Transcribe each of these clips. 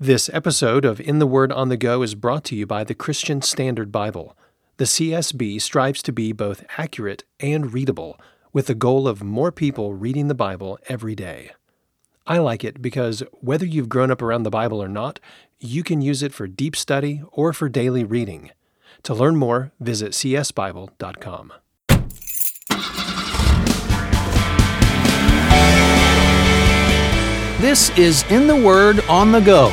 This episode of In the Word on the Go is brought to you by the Christian Standard Bible. The CSB strives to be both accurate and readable, with the goal of more people reading the Bible every day. I like it because whether you've grown up around the Bible or not, you can use it for deep study or for daily reading. To learn more, visit csbible.com. This is In the Word on the Go,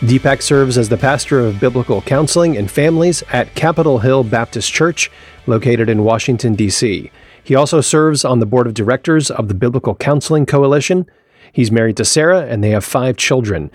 Deepak serves as the pastor of biblical counseling and families at Capitol Hill Baptist Church, located in Washington, D.C. He also serves on the board of directors of the Biblical Counseling Coalition. He's married to Sarah, and they have five children.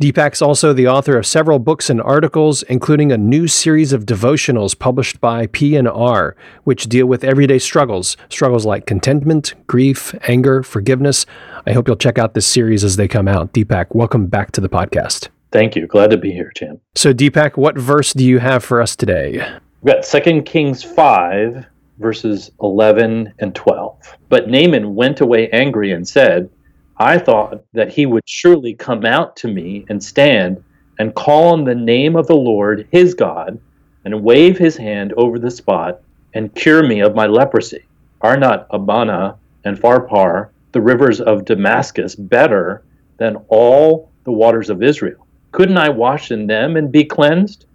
Deepak's also the author of several books and articles, including a new series of devotionals published by P&R, which deal with everyday struggles, struggles like contentment, grief, anger, forgiveness. I hope you'll check out this series as they come out. Deepak, welcome back to the podcast. Thank you. Glad to be here, Jim. So, Deepak, what verse do you have for us today? We've got 2 Kings 5, verses 11 and 12. But Naaman went away angry and said, I thought that he would surely come out to me and stand and call on the name of the Lord his God and wave his hand over the spot and cure me of my leprosy. Are not Abana and Pharpar, the rivers of Damascus, better than all the waters of Israel? Couldn't I wash in them and be cleansed?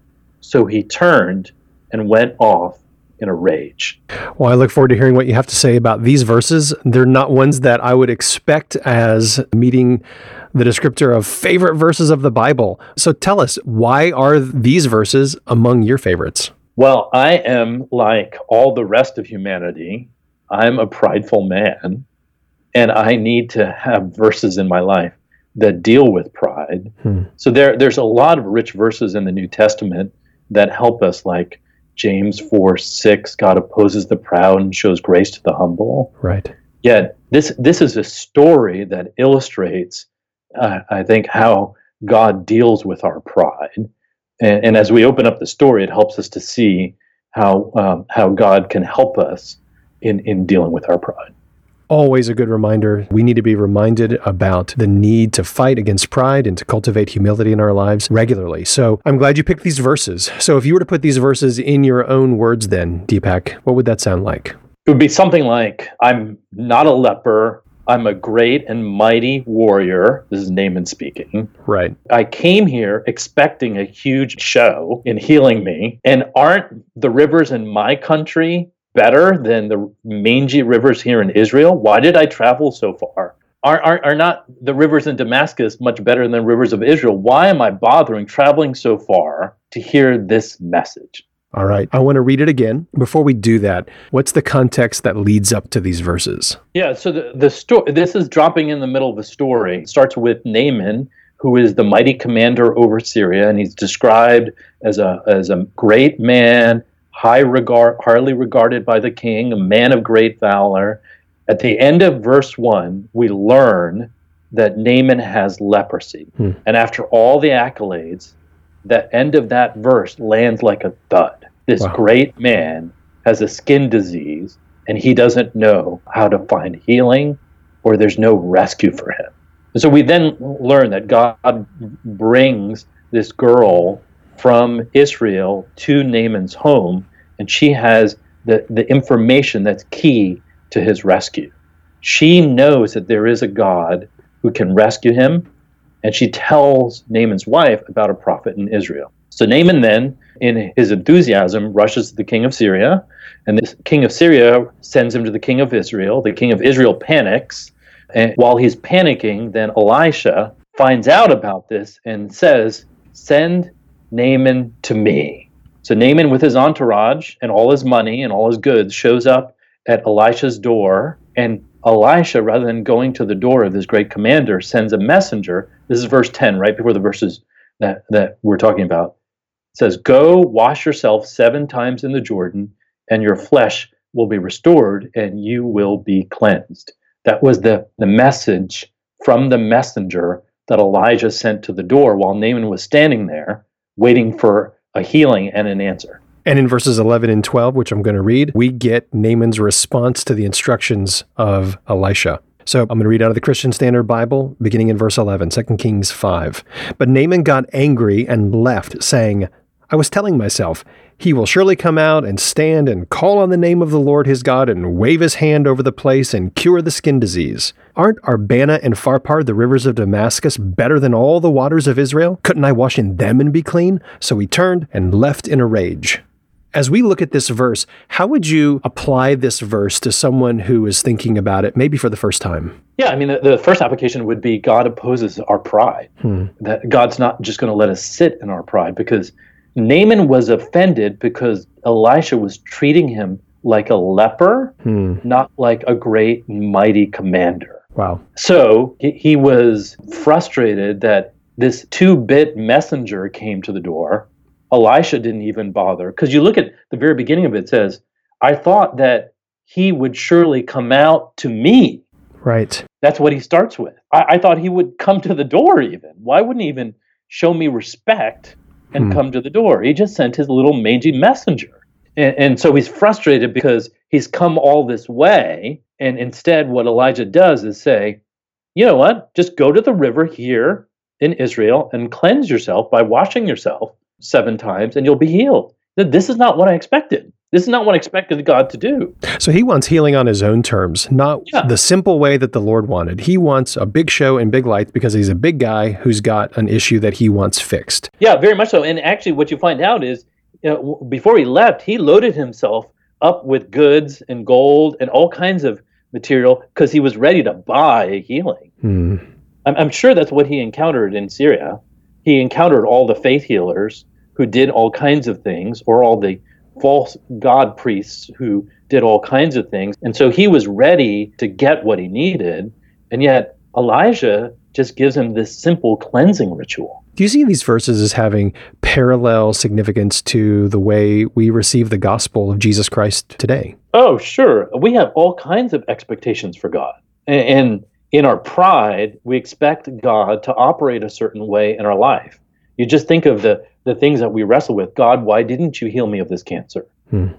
So he turned and went off in a rage. Well, I look forward to hearing what you have to say about these verses. They're not ones that I would expect as meeting the descriptor of favorite verses of the Bible. So tell us, why are these verses among your favorites? Well, I am like all the rest of humanity. I'm a prideful man, and I need to have verses in my life that deal with pride. Hmm. So there, there's a lot of rich verses in the New Testament that help us, like James 4 6, God opposes the proud and shows grace to the humble. Right. Yet this this is a story that illustrates, uh, I think, how God deals with our pride. And, and, as we open up the story, it helps us to see how um, how God can help us in in dealing with our pride always a good reminder. We need to be reminded about the need to fight against pride and to cultivate humility in our lives regularly. So I'm glad you picked these verses. So if you were to put these verses in your own words, then, Deepak, what would that sound like? It would be something like I'm not a leper. I'm a great and mighty warrior. This is Naaman speaking. Right. I came here expecting a huge show in healing me. And aren't the rivers in my country better than the mangy rivers here in Israel? Why did I travel so far? Are, are, are not the rivers in Damascus much better than the rivers of Israel? Why am I bothering traveling so far to hear this message? All right. I want to read it again. Before we do that, what's the context that leads up to these verses? Yeah, so the, the story this is dropping in the middle of the story. It starts with Naaman, who is the mighty commander over Syria, and he's described as a as a great man high regard, highly regarded by the king, a man of great valor. At the end of verse 1, we learn that Naaman has leprosy. Hmm. And after all the accolades, the end of that verse lands like a thud. This wow. great man has a skin disease and he doesn't know how to find healing or there's no rescue for him. And so we then learn that God brings this girl from Israel to Naaman's home and she has the, the information that's key to his rescue. She knows that there is a God who can rescue him, and she tells Naaman's wife about a prophet in Israel. So Naaman then, in his enthusiasm, rushes to the king of Syria, and the king of Syria sends him to the king of Israel. The king of Israel panics, and while he's panicking, then Elisha finds out about this and says, Send Naaman to me. So Naaman, with his entourage and all his money and all his goods, shows up at Elisha's door. And Elisha, rather than going to the door of this great commander, sends a messenger. This is verse 10, right before the verses that, that we're talking about. It says, Go wash yourself seven times in the Jordan, and your flesh will be restored, and you will be cleansed. That was the, the message from the messenger that Elijah sent to the door while Naaman was standing there waiting for a healing and an answer. And in verses 11 and 12, which I'm going to read, we get Naaman's response to the instructions of Elisha. So I'm going to read out of the Christian Standard Bible, beginning in verse 11, 2 Kings 5. But Naaman got angry and left, saying, I was telling myself, he will surely come out and stand and call on the name of the Lord his God and wave his hand over the place and cure the skin disease. Aren't Abana and Pharpar, the rivers of Damascus, better than all the waters of Israel? Couldn't I wash in them and be clean? So he turned and left in a rage. As we look at this verse, how would you apply this verse to someone who is thinking about it maybe for the first time? Yeah, I mean, the, the first application would be God opposes our pride. Hmm. That God's not just going to let us sit in our pride because Naaman was offended because Elisha was treating him like a leper, hmm. not like a great, mighty commander. Wow. So he, was frustrated that this two bit messenger came to the door Elisha didn't even bother. Because you look at the very beginning of it, it says, I thought that he would surely come out to me. Right. That's what he starts with. I, I thought he would come to the door even. Why wouldn't he even show me respect and hmm. come to the door? He just sent his little mangy messenger. And, and so he's frustrated because he's come all this way. And instead, what Elijah does is say, you know what? Just go to the river here in Israel and cleanse yourself by washing yourself seven times and you'll be healed. This is not what I expected. This is not what I expected God to do. So he wants healing on his own terms, not yeah. the simple way that the Lord wanted. He wants a big show and big lights because he's a big guy who's got an issue that he wants fixed. Yeah, very much so. And actually, what you find out is you know, before he left, he loaded himself up with goods and gold and all kinds of material because he was ready to buy a healing. Hmm. I'm, I'm sure that's what he encountered in Syria. He encountered all the faith healers who did all kinds of things, or all the false god priests who did all kinds of things. And so he was ready to get what he needed. And yet Elijah just gives him this simple cleansing ritual. Do you see these verses as having parallel significance to the way we receive the gospel of Jesus Christ today? Oh, sure. We have all kinds of expectations for God. And in our pride, we expect God to operate a certain way in our life. You just think of the the things that we wrestle with. God, why didn't you heal me of this cancer? Hmm.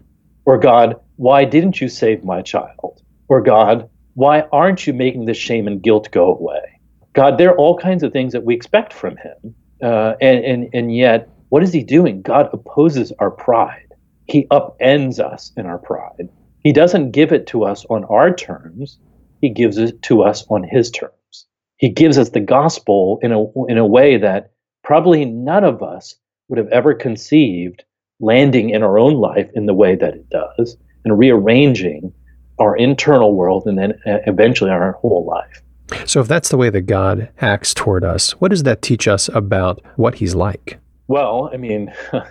Or God, why didn't you save my child? Or God, why aren't you making the shame and guilt go away? God, there are all kinds of things that we expect from Him. Uh, and, and, and yet, what is He doing? God opposes our pride. He upends us in our pride. He doesn't give it to us on our terms, He gives it to us on His terms. He gives us the gospel in a, in a way that probably none of us would have ever conceived landing in our own life in the way that it does and rearranging our internal world and then uh, eventually our whole life. So, if that's the way that God acts toward us, what does that teach us about what He's like? Well, I mean,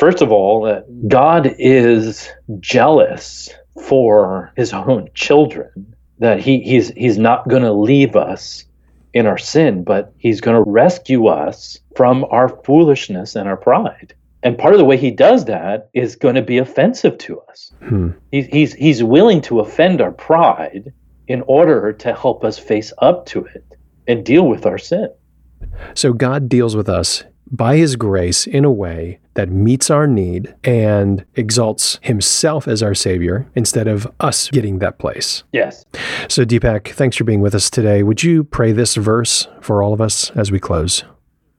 first of all, uh, God is jealous for His own children. That he, He's He's not going to leave us in our sin, but He's going to rescue us from our foolishness and our pride. And part of the way He does that is going to be offensive to us. Hmm. He, he's, he's willing to offend our pride in order to help us face up to it and deal with our sin. So God deals with us by his grace in a way that meets our need and exalts himself as our savior instead of us getting that place. Yes. So Deepak, thanks for being with us today. Would you pray this verse for all of us as we close?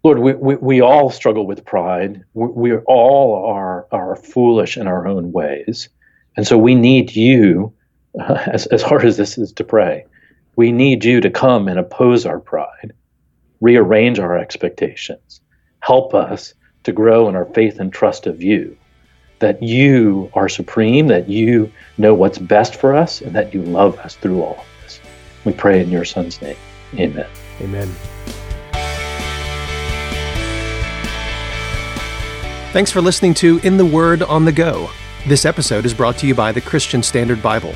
Lord, we, we, we all struggle with pride. We, we all are, are foolish in our own ways. And so we need you, uh, as, as hard as this is to pray, we need you to come and oppose our pride, rearrange our expectations, help us to grow in our faith and trust of you. That you are supreme, that you know what's best for us, and that you love us through all of this. We pray in your Son's name. Amen. Amen. Thanks for listening to In the Word on the Go. This episode is brought to you by the Christian Standard Bible.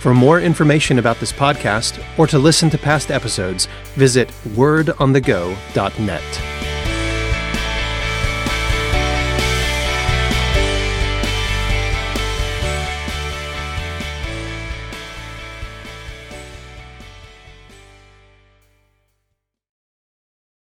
For more information about this podcast or to listen to past episodes, visit wordonthego.net.